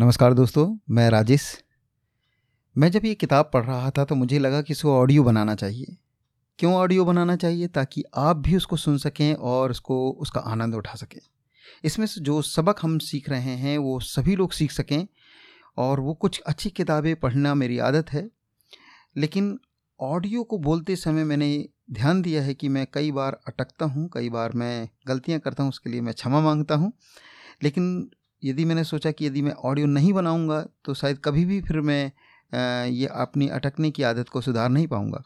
नमस्कार दोस्तों, मैं राजेश। मैं जब ये किताब पढ़ रहा था तो मुझे लगा कि इसको ऑडियो बनाना चाहिए। क्यों ऑडियो बनाना चाहिए? ताकि आप भी उसको सुन सकें और उसको, उसका आनंद उठा सकें। इसमें से जो सबक हम सीख रहे हैं, वो सभी लोग सीख सकें और वो कुछ अच्छी किताबें पढ़ना मेरी आदत है। लेकिन ऑडियो को बोलते समय मैंने ध्यान दिया है कि मैं कई बार अटकता हूँ, कई बार मैं गलतियाँ करता हूँ, उसके लिए मैं क्षमा माँगता हूँ। लेकिन यदि मैंने सोचा कि यदि मैं ऑडियो नहीं बनाऊँगा तो शायद कभी भी फिर मैं ये अपनी अटकने की आदत को सुधार नहीं पाऊँगा।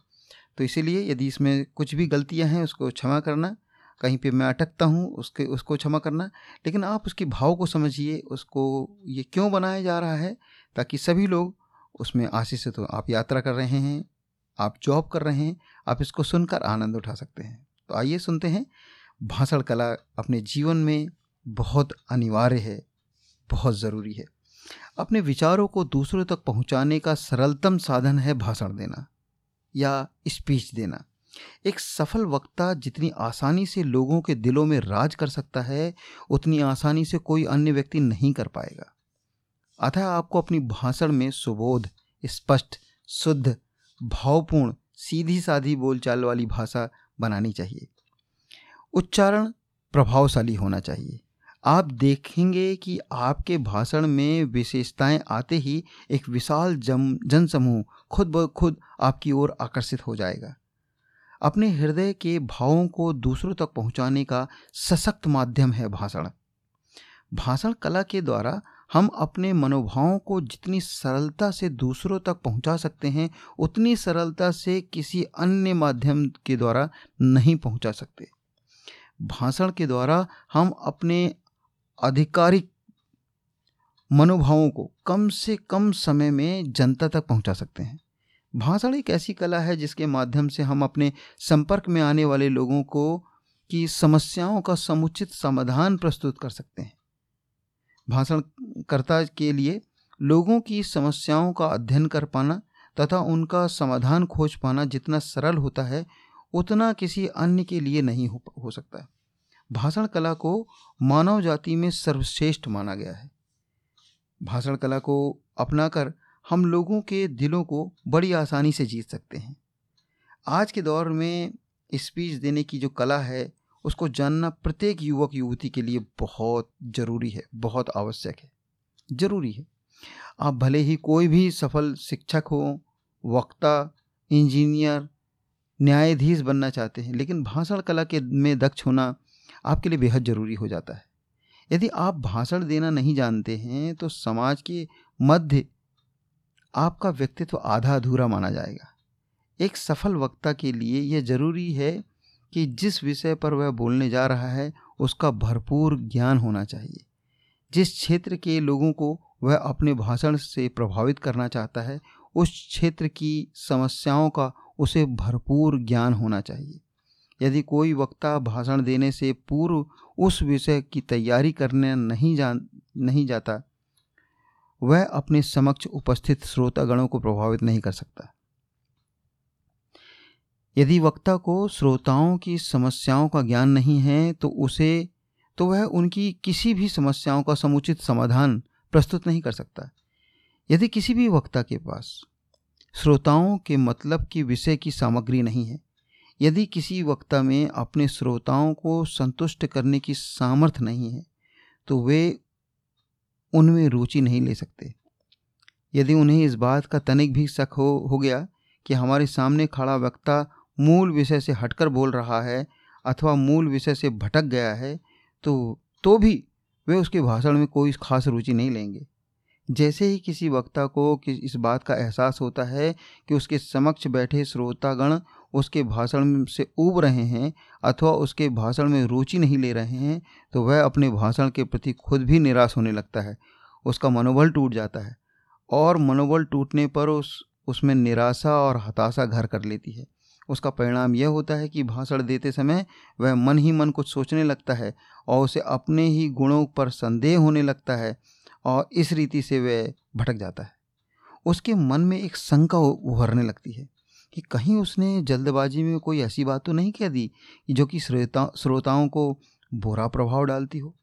तो इसीलिए यदि इसमें कुछ भी गलतियाँ हैं, उसको क्षमा करना, कहीं पे मैं अटकता हूँ, उसके, उसको क्षमा करना, लेकिन आप उसके भाव को समझिए, उसको ये क्यों बनाया जा रहा है, ताकि सभी लोग उसमें आशीष तो आप यात्रा कर रहे हैं, आप जॉब कर रहे हैं, आप इसको सुनकर आनंद उठा सकते हैं। तो आइए सुनते हैं, भाषण कला अपने जीवन में बहुत अनिवार्य है। बहुत ज़रूरी है। अपने विचारों को दूसरों तक पहुँचाने का सरलतम साधन है भाषण देना या स्पीच देना। एक सफल वक्ता जितनी आसानी से लोगों के दिलों में राज कर सकता है, उतनी आसानी से कोई अन्य व्यक्ति नहीं कर पाएगा। अतः आपको अपनी भाषण में सुबोध, स्पष्ट, शुद्ध, भावपूर्ण सीधी साधी बोलचाल वाली भाषा बनानी चाहिए। उच्चारण प्रभावशाली होना चाहिए। आप देखेंगे कि आपके भाषण में विशेषताएँ आते ही एक विशाल जम, जनसमूह खुद ब खुद आपकी ओर आकर्षित हो जाएगा। अपने हृदय के भावों को दूसरों तक पहुँचाने का सशक्त माध्यम है भाषण। भाषण कला के द्वारा हम अपने मनोभावों को जितनी सरलता से दूसरों तक पहुँचा सकते हैं, उतनी सरलता से किसी अन्य माध्यम के द्वारा नहीं पहुँचा सकते। भाषण के द्वारा हम अपने आधिकारिक मनोभावों को कम से कम समय में जनता तक पहुँचा सकते हैं। भाषण एक ऐसी कला है जिसके माध्यम से हम अपने संपर्क में आने वाले लोगों को की समस्याओं का समुचित समाधान प्रस्तुत कर सकते हैं। भाषणकर्ता के लिए लोगों की समस्याओं का अध्ययन कर पाना तथा उनका समाधान खोज पाना जितना सरल होता है उतना किसी अन्य के लिए नहीं हो, हो सकता है। भाषण कला को मानव जाति में सर्वश्रेष्ठ माना गया है। भाषण कला को अपनाकर हम लोगों के दिलों को बड़ी आसानी से जीत सकते हैं। आज के दौर में स्पीच देने की जो कला है, उसको जानना प्रत्येक युवक युवती के लिए बहुत ज़रूरी है, बहुत आवश्यक है। ज़रूरी है। आप भले ही कोई भी सफल शिक्षक हो, वक्ता, इंजीनियर, न्यायाधीश बनना चाहते हैं, लेकिन भाषण कला के में दक्ष होना आपके लिए बेहद ज़रूरी हो जाता है। यदि आप भाषण देना नहीं जानते हैं तो समाज के मध्य आपका व्यक्तित्व आधा अधूरा माना जाएगा। एक सफल वक्ता के लिए यह ज़रूरी है कि जिस विषय पर वह बोलने जा रहा है, उसका भरपूर ज्ञान होना चाहिए। जिस क्षेत्र के लोगों को वह अपने भाषण से प्रभावित करना चाहता है, उस क्षेत्र की समस्याओं का उसे भरपूर ज्ञान होना चाहिए। यदि कोई वक्ता भाषण देने से पूर्व उस विषय की तैयारी करने नहीं जान नहीं जाता, वह अपने समक्ष उपस्थित श्रोतागणों को प्रभावित नहीं कर सकता। यदि वक्ता को श्रोताओं की समस्याओं का ज्ञान नहीं है तो उसे तो वह उनकी किसी भी समस्याओं का समुचित समाधान प्रस्तुत नहीं कर सकता। यदि किसी भी वक्ता के पास श्रोताओं के मतलब की विषय की सामग्री नहीं है यदि किसी वक्ता में अपने श्रोताओं को संतुष्ट करने की सामर्थ्य नहीं है तो वे उनमें रुचि नहीं ले सकते। यदि उन्हें इस बात का तनिक भी शक हो हो गया कि हमारे सामने खड़ा वक्ता मूल विषय से हटकर बोल रहा है अथवा मूल विषय से भटक गया है तो तो भी वे उसके भाषण में कोई खास रुचि नहीं लेंगे। जैसे ही किसी वक्ता को कि, इस बात का एहसास होता है कि उसके समक्ष बैठे श्रोतागण उसके भाषण से ऊब रहे हैं अथवा उसके भाषण में रुचि नहीं ले रहे हैं तो वह अपने भाषण के प्रति खुद भी निराश होने लगता है। उसका मनोबल टूट जाता है और मनोबल टूटने पर उस, उसमें निराशा और हताशा घर कर लेती है। उसका परिणाम यह होता है कि भाषण देते समय वह मन ही मन कुछ सोचने लगता है और उसे अपने ही गुणों पर संदेह होने लगता है और इस रीति से वह भटक जाता है। उसके मन में एक शंका उभरने लगती है। कि कहीं उसने जल्दबाजी में कोई ऐसी बात तो नहीं कह दी जो कि श्रोता, श्रोताओं को बुरा प्रभाव डालती हो?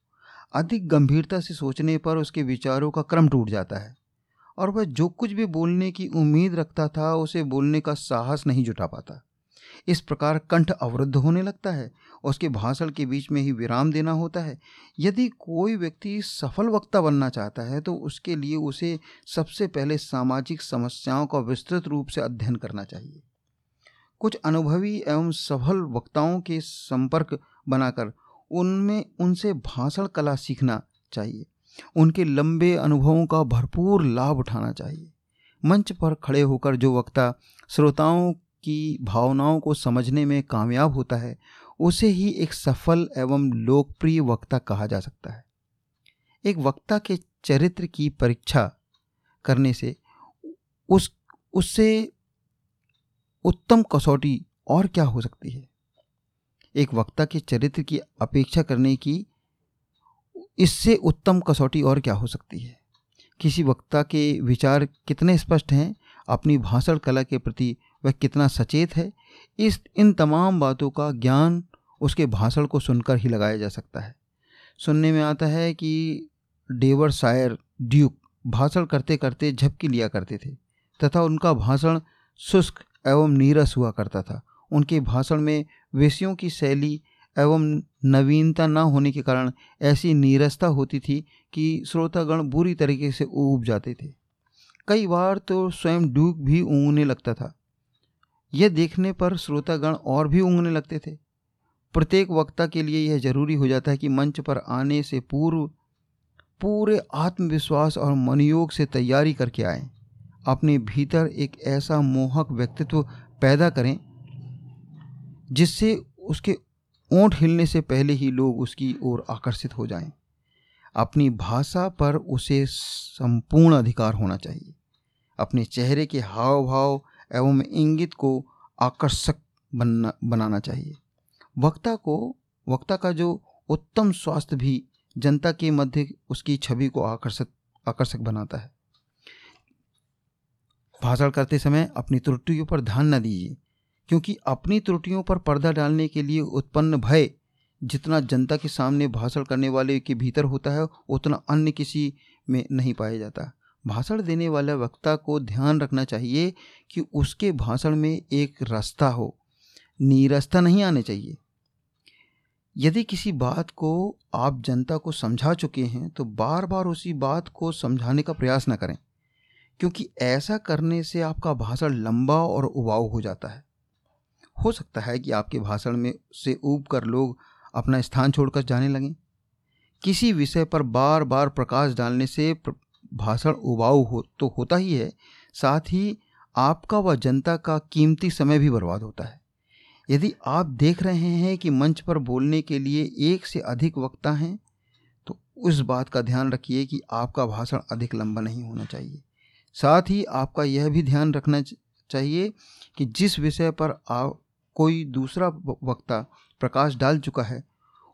अधिक गंभीरता से सोचने पर उसके विचारों का क्रम टूट जाता है और वह जो कुछ भी बोलने की उम्मीद रखता था, उसे बोलने का साहस नहीं जुटा पाता। इस प्रकार कंठ अवरुद्ध होने लगता है। उसके भाषण के बीच में ही विराम देना होता है। यदि कोई व्यक्ति सफल वक्ता बनना चाहता है तो उसके लिए उसे सबसे पहले सामाजिक समस्याओं का विस्तृत रूप से अध्ययन करना चाहिए। कुछ अनुभवी एवं सफल वक्ताओं के संपर्क बनाकर उनमें उनसे भाषण कला सीखना चाहिए। उनके लंबे अनुभवों का भरपूर लाभ उठाना चाहिए। मंच पर खड़े होकर जो वक्ता श्रोताओं की भावनाओं को समझने में कामयाब होता है, उसे ही एक सफल एवं लोकप्रिय वक्ता कहा जा सकता है। एक वक्ता के चरित्र की परीक्षा करने से उस, उससे उत्तम कसौटी और क्या हो सकती है? एक वक्ता के चरित्र की अपेक्षा करने की, इससे उत्तम कसौटी और क्या हो सकती है? किसी वक्ता के विचार कितने स्पष्ट हैं? अपनी भाषण कला के प्रति वह कितना सचेत है, इस, इन तमाम बातों का ज्ञान उसके भाषण को सुनकर ही लगाया जा सकता है। सुनने में आता है कि डेवर शायर ड्यूक भाषण करते करते झपकी लिया करते थे, तथा उनका भाषण शुष्क एवं नीरस हुआ करता था। उनके भाषण में विषयों की शैली एवं नवीनता न होने के कारण ऐसी नीरसता होती थी कि श्रोतागण बुरी तरीके से ऊब जाते थे। कई बार तो स्वयं डूक भी ऊँगने लगता था यह देखने पर श्रोतागण और भी ऊँगने लगते थे। प्रत्येक वक्ता के लिए यह ज़रूरी हो जाता है कि मंच पर आने से पूर्व पूरे आत्मविश्वास और मनयोग से तैयारी करके आए। अपने भीतर एक ऐसा मोहक व्यक्तित्व पैदा करें, जिससे उसके ओंठ हिलने से पहले ही लोग उसकी ओर आकर्षित हो जाएँ। अपनी भाषा पर उसे संपूर्ण अधिकार होना चाहिए। अपने चेहरे के हाव भाव एवं इंगित को आकर्षक बनना, बनाना चाहिए। वक्ता को, वक्ता का जो उत्तम स्वास्थ्य भी जनता के मध्य उसकी छवि को आकर्षक आकर्षक बनाता है। भाषण करते समय अपनी त्रुटियों पर ध्यान न दीजिए, क्योंकि अपनी त्रुटियों पर पर्दा डालने के लिए उत्पन्न भय जितना जनता के सामने भाषण करने वाले के भीतर होता है, उतना अन्य किसी में नहीं पाया जाता। भाषण देने वाले वक्ता को ध्यान रखना चाहिए कि उसके भाषण में एक रास्ता हो। नीरसता नहीं आने चाहिए। यदि किसी बात को आप जनता को समझा चुके हैं तो बार बार उसी बात को समझाने का प्रयास न करें, क्योंकि ऐसा करने से आपका भाषण लंबा और उबाऊ हो जाता है। हो सकता है कि आपके भाषण में से ऊब कर लोग अपना स्थान छोड़कर जाने लगें। किसी विषय पर बार बार प्रकाश डालने से भाषण उबाऊ हो तो होता ही है। साथ ही आपका व जनता का कीमती समय भी बर्बाद होता है। यदि आप देख रहे हैं कि मंच पर बोलने के लिए एक से अधिक वक्ता हैं तो उस बात का ध्यान रखिए कि आपका भाषण अधिक लंबा नहीं होना चाहिए। साथ ही आपका यह भी ध्यान रखना चाहिए कि जिस विषय पर आप कोई दूसरा वक्ता प्रकाश डाल चुका है,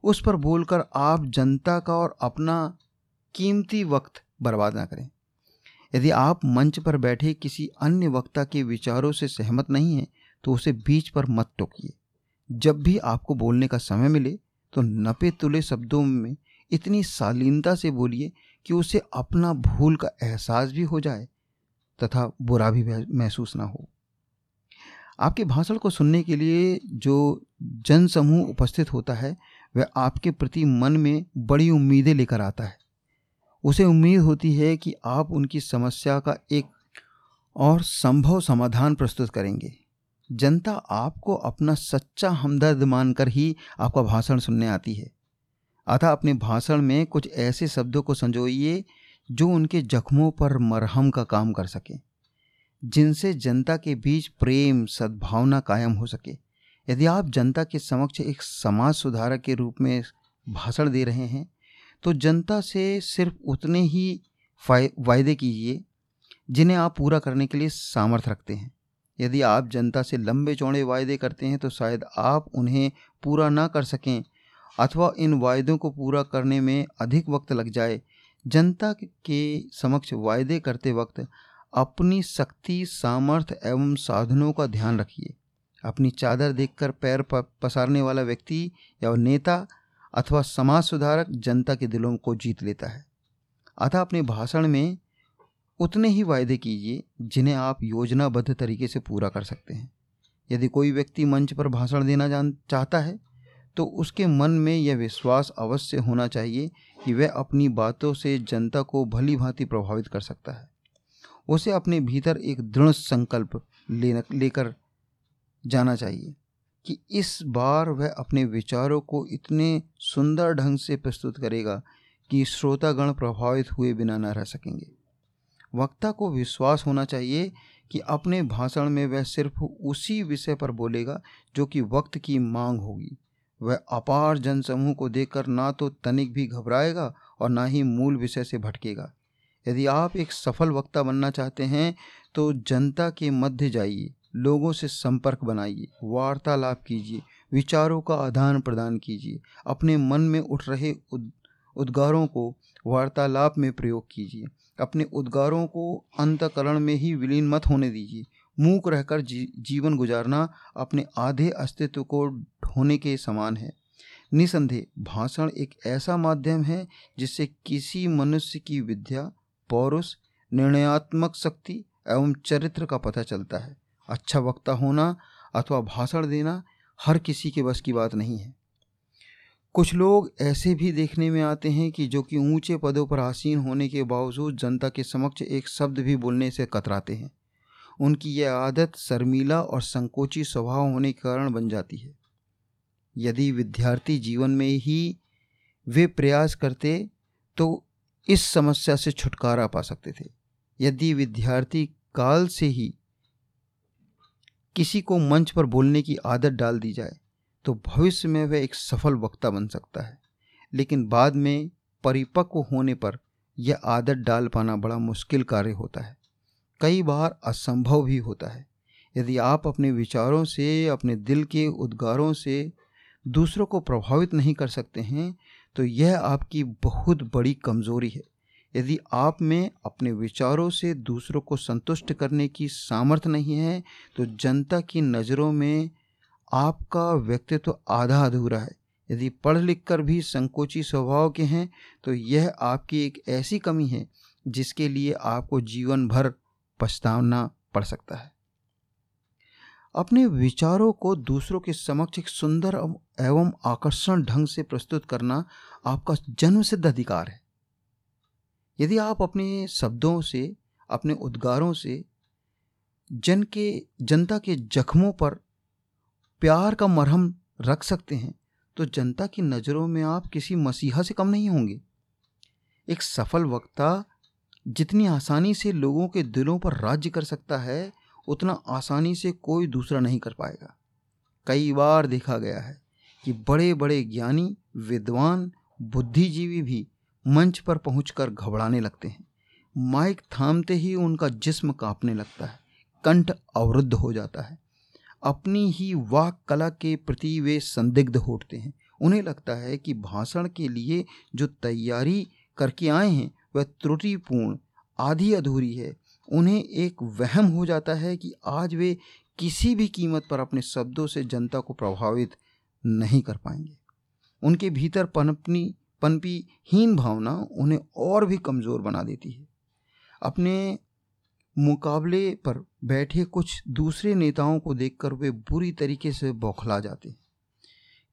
उस पर बोलकर आप जनता का और अपना कीमती वक्त बर्बाद ना करें। यदि आप मंच पर बैठे किसी अन्य वक्ता के विचारों से सहमत नहीं हैं तो उसे बीच पर मत टोकिए। जब भी आपको बोलने का समय मिले तो नपे तुले शब्दों में इतनी शालीनता से बोलिए कि उसे अपना भूल का एहसास भी हो जाए तथा बुरा भी महसूस ना हो। आपके भाषण को सुनने के लिए जो जन समूह उपस्थित होता है, वह आपके प्रति मन में बड़ी उम्मीदें लेकर आता है। उसे उम्मीद होती है कि आप उनकी समस्या का एक और संभव समाधान प्रस्तुत करेंगे। जनता आपको अपना सच्चा हमदर्द मानकर ही आपका भाषण सुनने आती है। अतः अपने भाषण में कुछ ऐसे शब्दों को संजोइए जो उनके जख्मों पर मरहम का काम कर सकें, जिनसे जनता के बीच प्रेम, सद्भावना कायम हो सके। यदि आप जनता के समक्ष एक समाज सुधारक के रूप में भाषण दे रहे हैं तो जनता से सिर्फ़ उतने ही वायदे कीजिए, जिन्हें आप पूरा करने के लिए सामर्थ्य रखते हैं। यदि आप जनता से लंबे चौड़े वायदे करते हैं तो शायद आप उन्हें पूरा ना कर सकें, अथवा इन वायदों को पूरा करने में अधिक वक्त लग जाए। जनता के समक्ष वायदे करते वक्त अपनी शक्ति सामर्थ्य एवं साधनों का ध्यान रखिए। अपनी चादर देखकर पैर पसारने वाला व्यक्ति या नेता अथवा समाज सुधारक जनता के दिलों को जीत लेता है। अतः अपने भाषण में उतने ही वायदे कीजिए जिन्हें आप योजनाबद्ध तरीके से पूरा कर सकते हैं। यदि कोई व्यक्ति मंच पर भाषण देना जान, चाहता है तो उसके मन में यह विश्वास अवश्य होना चाहिए कि वह अपनी बातों से जनता को भली भांति प्रभावित कर सकता है। उसे अपने भीतर एक दृढ़ संकल्प लेकर जाना चाहिए। कि इस बार वह अपने विचारों को इतने सुंदर ढंग से प्रस्तुत करेगा कि श्रोतागण प्रभावित हुए बिना न रह सकेंगे। वक्ता को विश्वास होना चाहिए कि अपने भाषण में वह सिर्फ़ उसी विषय पर बोलेगा जो कि वक्त की मांग होगी। वह अपार जनसमूह को देखकर ना तो तनिक भी घबराएगा और ना ही मूल विषय से भटकेगा। यदि आप एक सफल वक्ता बनना चाहते हैं तो जनता के मध्य जाइए। लोगों से संपर्क बनाइए वार्तालाप कीजिए विचारों का आदान प्रदान कीजिए अपने मन में उठ रहे उद्गारों को वार्तालाप में प्रयोग कीजिए अपने उद्गारों को अंतकरण में ही विलीन मत होने दीजिए मूक रहकर जी, जीवन गुजारना अपने आधे अस्तित्व को ढोने के समान है। निसंदेह भाषण एक ऐसा माध्यम है जिससे किसी मनुष्य की विद्या पौरुष निर्णयात्मक शक्ति एवं चरित्र का पता चलता है। अच्छा वक्ता होना अथवा भाषण देना हर किसी के बस की बात नहीं है। कुछ लोग ऐसे भी देखने में आते हैं कि जो कि ऊँचे पदों पर आसीन होने के बावजूद जनता के समक्ष एक शब्द भी बोलने से कतराते हैं। उनकी यह आदत शर्मीला और संकोची स्वभाव होने के कारण बन जाती है। यदि विद्यार्थी जीवन में ही वे प्रयास करते तो इस समस्या से छुटकारा पा सकते थे। यदि विद्यार्थी काल से ही किसी को मंच पर बोलने की आदत डाल दी जाए तो भविष्य में वह एक सफल वक्ता बन सकता है। लेकिन बाद में परिपक्व होने पर यह आदत डाल पाना बड़ा मुश्किल कार्य होता है। कई बार असंभव भी होता है। यदि आप अपने विचारों से, अपने दिल के उद्गारों से दूसरों को प्रभावित नहीं कर सकते हैं तो यह आपकी बहुत बड़ी कमज़ोरी है। यदि आप में अपने विचारों से दूसरों को संतुष्ट करने की सामर्थ्य नहीं है तो जनता की नज़रों में आपका व्यक्तित्व आधा अधूरा है। यदि पढ़ लिख कर भी संकोची स्वभाव के हैं तो यह आपकी एक ऐसी कमी है, जिसके लिए आपको जीवन भर पछताना पड़ सकता है। अपने विचारों को दूसरों के समक्ष एक सुंदर एवं आकर्षण ढंग से प्रस्तुत करना आपका जन्म सिद्ध अधिकार है। यदि आप अपने शब्दों से, अपने उद्गारों से जन के, जनता के जख्मों पर प्यार का मरहम रख सकते हैं तो जनता की नज़रों में आप किसी मसीहा से कम नहीं होंगे। एक सफल वक्ता जितनी आसानी से लोगों के दिलों पर राज्य कर सकता है, उतना आसानी से कोई दूसरा नहीं कर पाएगा। कई बार देखा गया है कि बड़े बड़े ज्ञानी, विद्वान, बुद्धिजीवी भी मंच पर पहुंचकर घबराने लगते हैं। माइक थामते ही उनका जिस्म कांपने लगता है। कंठ अवरुद्ध हो जाता है। अपनी ही वाक कला के प्रति वे संदिग्ध होते हैं। उन्हें लगता है कि भाषण के लिए जो तैयारी करके आए हैं, वह त्रुटिपूर्ण, आधी अधूरी है। उन्हें एक वहम हो जाता है कि आज वे किसी भी कीमत पर अपने शब्दों से जनता को प्रभावित नहीं कर पाएँगे। उनके भीतर पनपनी पनपी हीन भावना उन्हें और भी कमज़ोर बना देती है। अपने मुकाबले पर बैठे कुछ दूसरे नेताओं को देखकर वे बुरी तरीके से बौखला जाते हैं।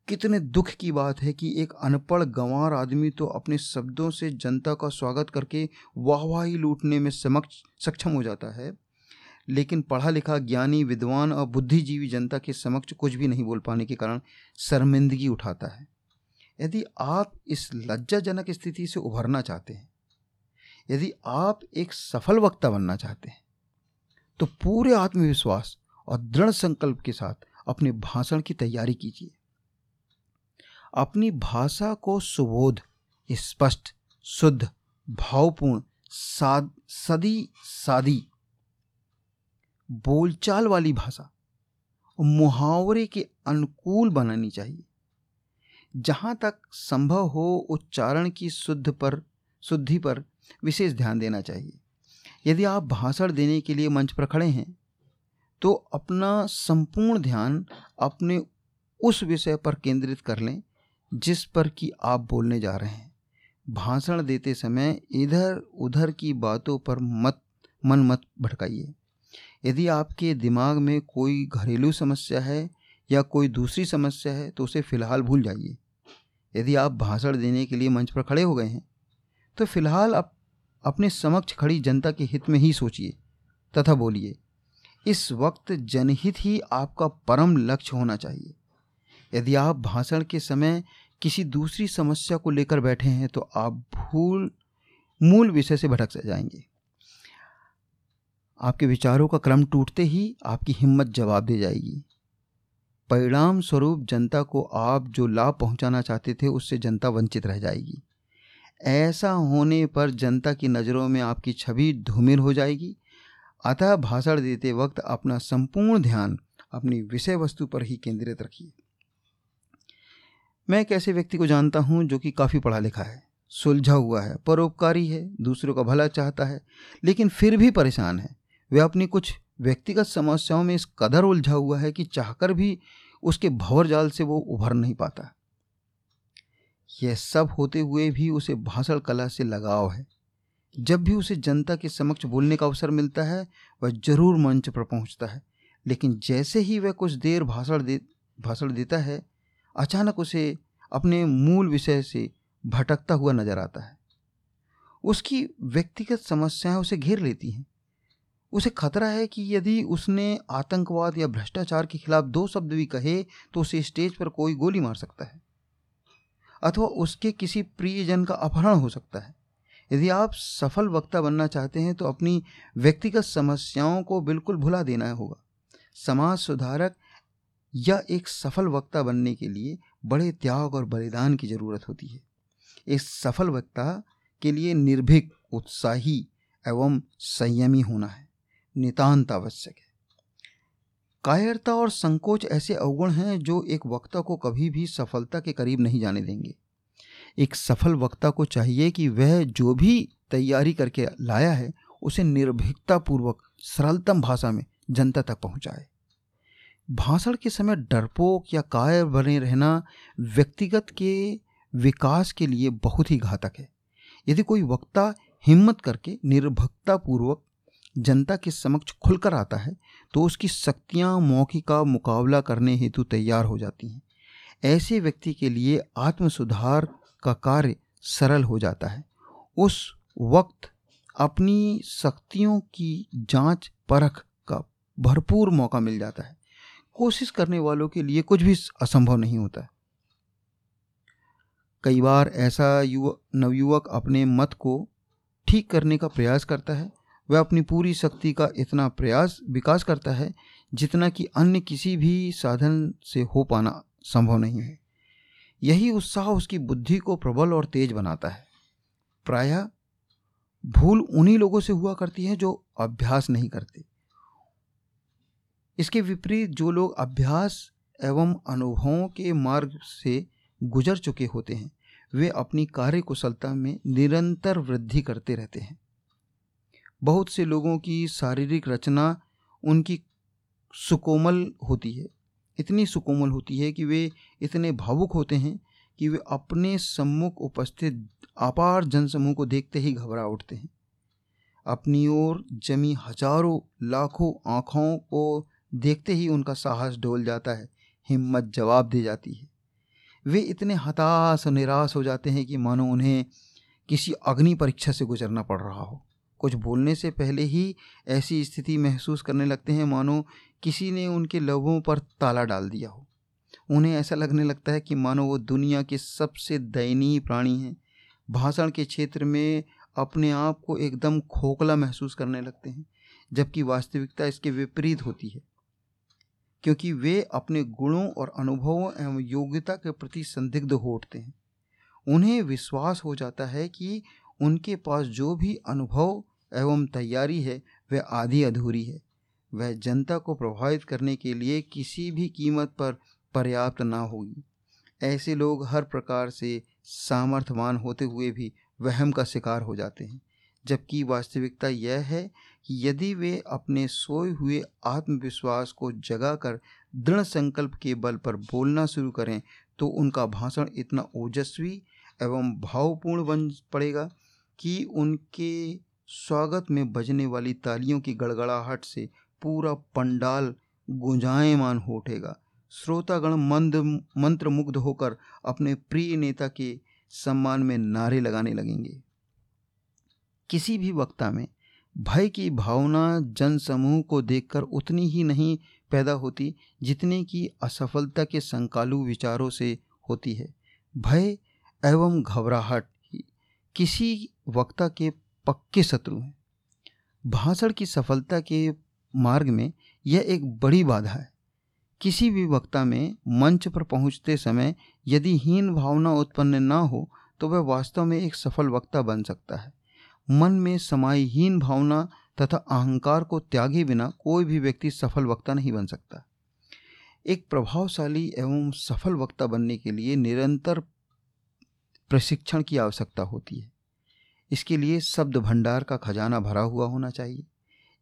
कितने दुख की बात है कि एक अनपढ़, गंवार आदमी तो अपने शब्दों से जनता का स्वागत करके वाहवाही लूटने में समक्ष, सक्षम हो जाता है। लेकिन पढ़ा लिखा ज्ञानी, विद्वान और बुद्धिजीवी जनता के समक्ष कुछ भी नहीं बोल पाने के कारण शर्मिंदगी उठाता है। यदि आप इस लज्जाजनक स्थिति से उभरना चाहते हैं, यदि आप एक सफल वक्ता बनना चाहते हैं तो पूरे आत्मविश्वास और दृढ़ संकल्प के साथ अपने भाषण की तैयारी कीजिए। अपनी भाषा को सुबोध, स्पष्ट, शुद्ध, भावपूर्ण, साद, सदी, सादी, बोलचाल वाली भाषा, मुहावरे के अनुकूल बनानी चाहिए। जहाँ तक संभव हो उच्चारण की शुद्ध पर, शुद्धि पर विशेष ध्यान देना चाहिए। यदि आप भाषण देने के लिए मंच पर खड़े हैं तो अपना संपूर्ण ध्यान अपने उस विषय पर केंद्रित कर लें, जिस पर कि आप बोलने जा रहे हैं। भाषण देते समय इधर उधर की बातों पर मत, मन मत भटकाइए यदि आपके दिमाग में कोई घरेलू समस्या है या कोई दूसरी समस्या है तो उसे फ़िलहाल भूल जाइए। यदि आप भाषण देने के लिए मंच पर खड़े हो गए हैं तो फ़िलहाल आप अपने समक्ष खड़ी जनता के हित में ही सोचिए, तथा बोलिए, इस वक्त जनहित ही आपका परम लक्ष्य होना चाहिए। यदि आप भाषण के समय किसी दूसरी समस्या को लेकर बैठे हैं तो आप भूल, मूल विषय से भटक जाएँगे। आपके विचारों का क्रम टूटते ही आपकी हिम्मत जवाब दे जाएगी। परिणाम स्वरूप जनता को आप जो लाभ पहुंचाना चाहते थे, उससे जनता वंचित रह जाएगी। ऐसा होने पर जनता की नज़रों में आपकी छवि धूमिल हो जाएगी। अतः भाषण देते वक्त अपना संपूर्ण ध्यान अपनी विषय वस्तु पर ही केंद्रित रखिए। मैं एक ऐसे व्यक्ति को जानता हूँ जो कि काफ़ी पढ़ा लिखा है, सुलझा हुआ है, परोपकारी है, दूसरों का भला चाहता है, लेकिन फिर भी परेशान है। वह अपनी कुछ व्यक्तिगत समस्याओं में इस कदर उलझा हुआ है कि चाहकर भी उसके भवर जाल से वो उभर नहीं पाता। यह सब होते हुए भी उसे भाषण कला से लगाव है। जब भी उसे जनता के समक्ष बोलने का अवसर मिलता है, वह ज़रूर मंच पर पहुँचता है। लेकिन जैसे ही वह कुछ देर भाषण दे, भाषण देता है, अचानक उसे अपने मूल विषय से भटकता हुआ नज़र आता है। उसकी व्यक्तिगत समस्याएँ उसे घेर लेती हैं। उसे खतरा है कि यदि उसने आतंकवाद या भ्रष्टाचार के खिलाफ दो शब्द भी कहे तो उसे स्टेज पर कोई गोली मार सकता है, अथवा उसके किसी प्रियजन का अपहरण हो सकता है। यदि आप सफल वक्ता बनना चाहते हैं तो अपनी व्यक्तिगत समस्याओं को बिल्कुल भुला देना होगा। समाज सुधारक या एक सफल वक्ता बनने के लिए बड़े त्याग और बलिदान की ज़रूरत होती है। इस सफल वक्ता के लिए निर्भीक, उत्साही एवं संयमी होना है। नितांत आवश्यक है। कायरता और संकोच ऐसे अवगुण हैं जो एक वक्ता को कभी भी सफलता के करीब नहीं जाने देंगे। एक सफल वक्ता को चाहिए कि वह जो भी तैयारी करके लाया है, उसे निर्भीकता पूर्वक सरलतम भाषा में जनता तक पहुँचाए। भाषण के समय डरपोक या कायर बने रहना व्यक्तिगत के विकास के लिए बहुत ही घातक है। यदि कोई वक्ता हिम्मत करके निर्भक्ता पूर्वक जनता के समक्ष खुलकर आता है तो उसकी शक्तियाँ मौके का मुकाबला करने हेतु तैयार हो जाती हैं। ऐसे व्यक्ति के लिए आत्म सुधार का कार्य सरल हो जाता है। उस वक्त अपनी शक्तियों की जाँच परख का भरपूर मौका मिल जाता है। कोशिश करने वालों के लिए कुछ भी असंभव नहीं होता कई बार ऐसा युवा, नवयुवक अपने मत को ठीक करने का प्रयास करता है वह अपनी पूरी शक्ति का इतना प्रयास, विकास करता है, जितना कि अन्य किसी भी साधन से हो पाना संभव नहीं है। यही उत्साह उसकी बुद्धि को प्रबल और तेज बनाता है। प्रायः भूल उन्हीं लोगों से हुआ करती है जो अभ्यास नहीं करते। इसके विपरीत जो लोग अभ्यास एवं अनुभवों के मार्ग से गुजर चुके होते हैं, वे अपनी कार्य कुशलता में निरंतर वृद्धि करते रहते हैं। बहुत से लोगों की शारीरिक रचना उनकी सुकोमल होती है। इतनी सुकोमल होती है कि वे इतने भावुक होते हैं कि वे अपने सम्मुख उपस्थित अपार जनसमूह को देखते ही घबरा उठते हैं। अपनी ओर जमी हज़ारों, लाखों आँखों को देखते ही उनका साहस डोल जाता है, हिम्मत जवाब दे जाती है। वे इतने हताश और निराश हो जाते हैं कि मानो उन्हें किसी अग्नि परीक्षा से गुजरना पड़ रहा हो। कुछ बोलने से पहले ही ऐसी स्थिति महसूस करने लगते हैं, मानो किसी ने उनके लबों पर ताला डाल दिया हो। उन्हें ऐसा लगने लगता है कि मानो वो दुनिया के सबसे दयनीय प्राणी हैं। भाषण के क्षेत्र में अपने आप को एकदम खोखला महसूस करने लगते हैं, जबकि वास्तविकता इसके विपरीत होती है। क्योंकि वे अपने गुणों और अनुभवों एवं योग्यता के प्रति संदिग्ध हो उठते हैं। उन्हें विश्वास हो जाता है कि उनके पास जो भी अनुभव एवं तैयारी है, वह आधी अधूरी है। वह जनता को प्रभावित करने के लिए किसी भी कीमत पर पर्याप्त ना होगी। ऐसे लोग हर प्रकार से सामर्थ्यवान होते हुए भी वहम का शिकार हो जाते हैं, जबकि वास्तविकता यह है कि यदि वे अपने सोए हुए आत्मविश्वास को जगाकर दृढ़ संकल्प के बल पर बोलना शुरू करें तो उनका भाषण इतना ओजस्वी एवं भावपूर्ण बन पड़ेगा कि उनके स्वागत में बजने वाली तालियों की गड़गड़ाहट से पूरा पंडाल गुंजायमान हो उठेगा। श्रोतागण मंद, मंत्रमुग्ध होकर अपने प्रिय नेता के सम्मान में नारे लगाने लगेंगे। किसी भी वक्ता में भय की भावना जनसमूह को देखकर उतनी ही नहीं पैदा होती जितने की असफलता के संकालु विचारों से होती है। भय एवं घबराहट किसी वक्ता के पक्के शत्रु हैं। भाषण की सफलता के मार्ग में यह एक बड़ी बाधा है। किसी भी वक्ता में मंच पर पहुँचते समय यदि हीन भावना उत्पन्न न हो तो वह वास्तव में एक सफल वक्ता बन सकता है। मन में समाई हीन भावना तथा अहंकार को त्यागे बिना कोई भी व्यक्ति सफल वक्ता नहीं बन सकता। एक प्रभावशाली एवं सफल वक्ता बनने के लिए निरंतर प्रशिक्षण की आवश्यकता होती है। इसके लिए शब्द भंडार का खजाना भरा हुआ होना चाहिए।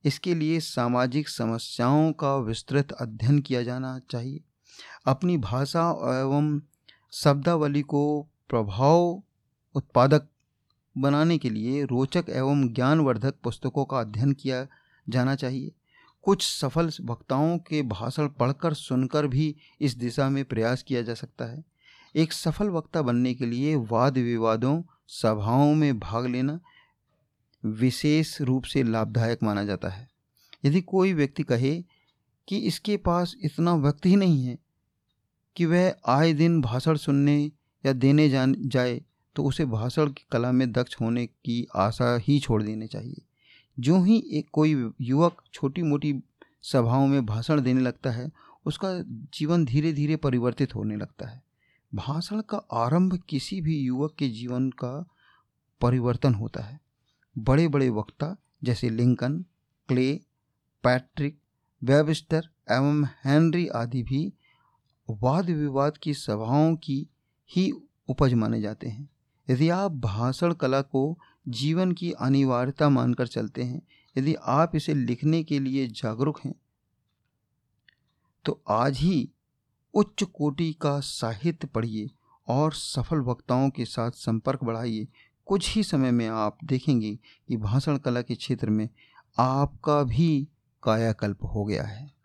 इसके लिए सामाजिक समस्याओं का विस्तृत अध्ययन किया जाना चाहिए। अपनी भाषा एवं शब्दावली को प्रभाव उत्पादक बनाने के लिए रोचक एवं ज्ञानवर्धक पुस्तकों का अध्ययन किया जाना चाहिए। कुछ सफल वक्ताओं के भाषण पढ़कर सुनकर भी इस दिशा में प्रयास किया जा सकता है। एक सफल वक्ता बनने के लिए वाद विवादों सभाओं में भाग लेना विशेष रूप से लाभदायक माना जाता है। यदि कोई व्यक्ति कहे कि इसके पास इतना वक्त ही नहीं है कि वह आए दिन भाषण सुनने या देने जाए तो उसे भाषण की कला में दक्ष होने की आशा ही छोड़ देनी चाहिए। जो ही एक कोई युवक छोटी मोटी सभाओं में भाषण देने लगता है, उसका जीवन धीरे धीरे परिवर्तित होने लगता है। भाषण का आरंभ किसी भी युवक के जीवन का परिवर्तन होता है। बड़े बड़े वक्ता जैसे लिंकन, क्ले, पैट्रिक, वेबस्टर एवं हेनरी आदि भी वाद विवाद की सभाओं की ही उपज माने जाते हैं। यदि आप भाषण कला को जीवन की अनिवार्यता मानकर चलते हैं, यदि आप इसे लिखने के लिए जागरूक हैं तो आज ही उच्च कोटि का साहित्य पढ़िए और सफल वक्ताओं के साथ संपर्क बढ़ाइए। कुछ ही समय में आप देखेंगे कि भाषण कला के क्षेत्र में आपका भी कायाकल्प हो गया है।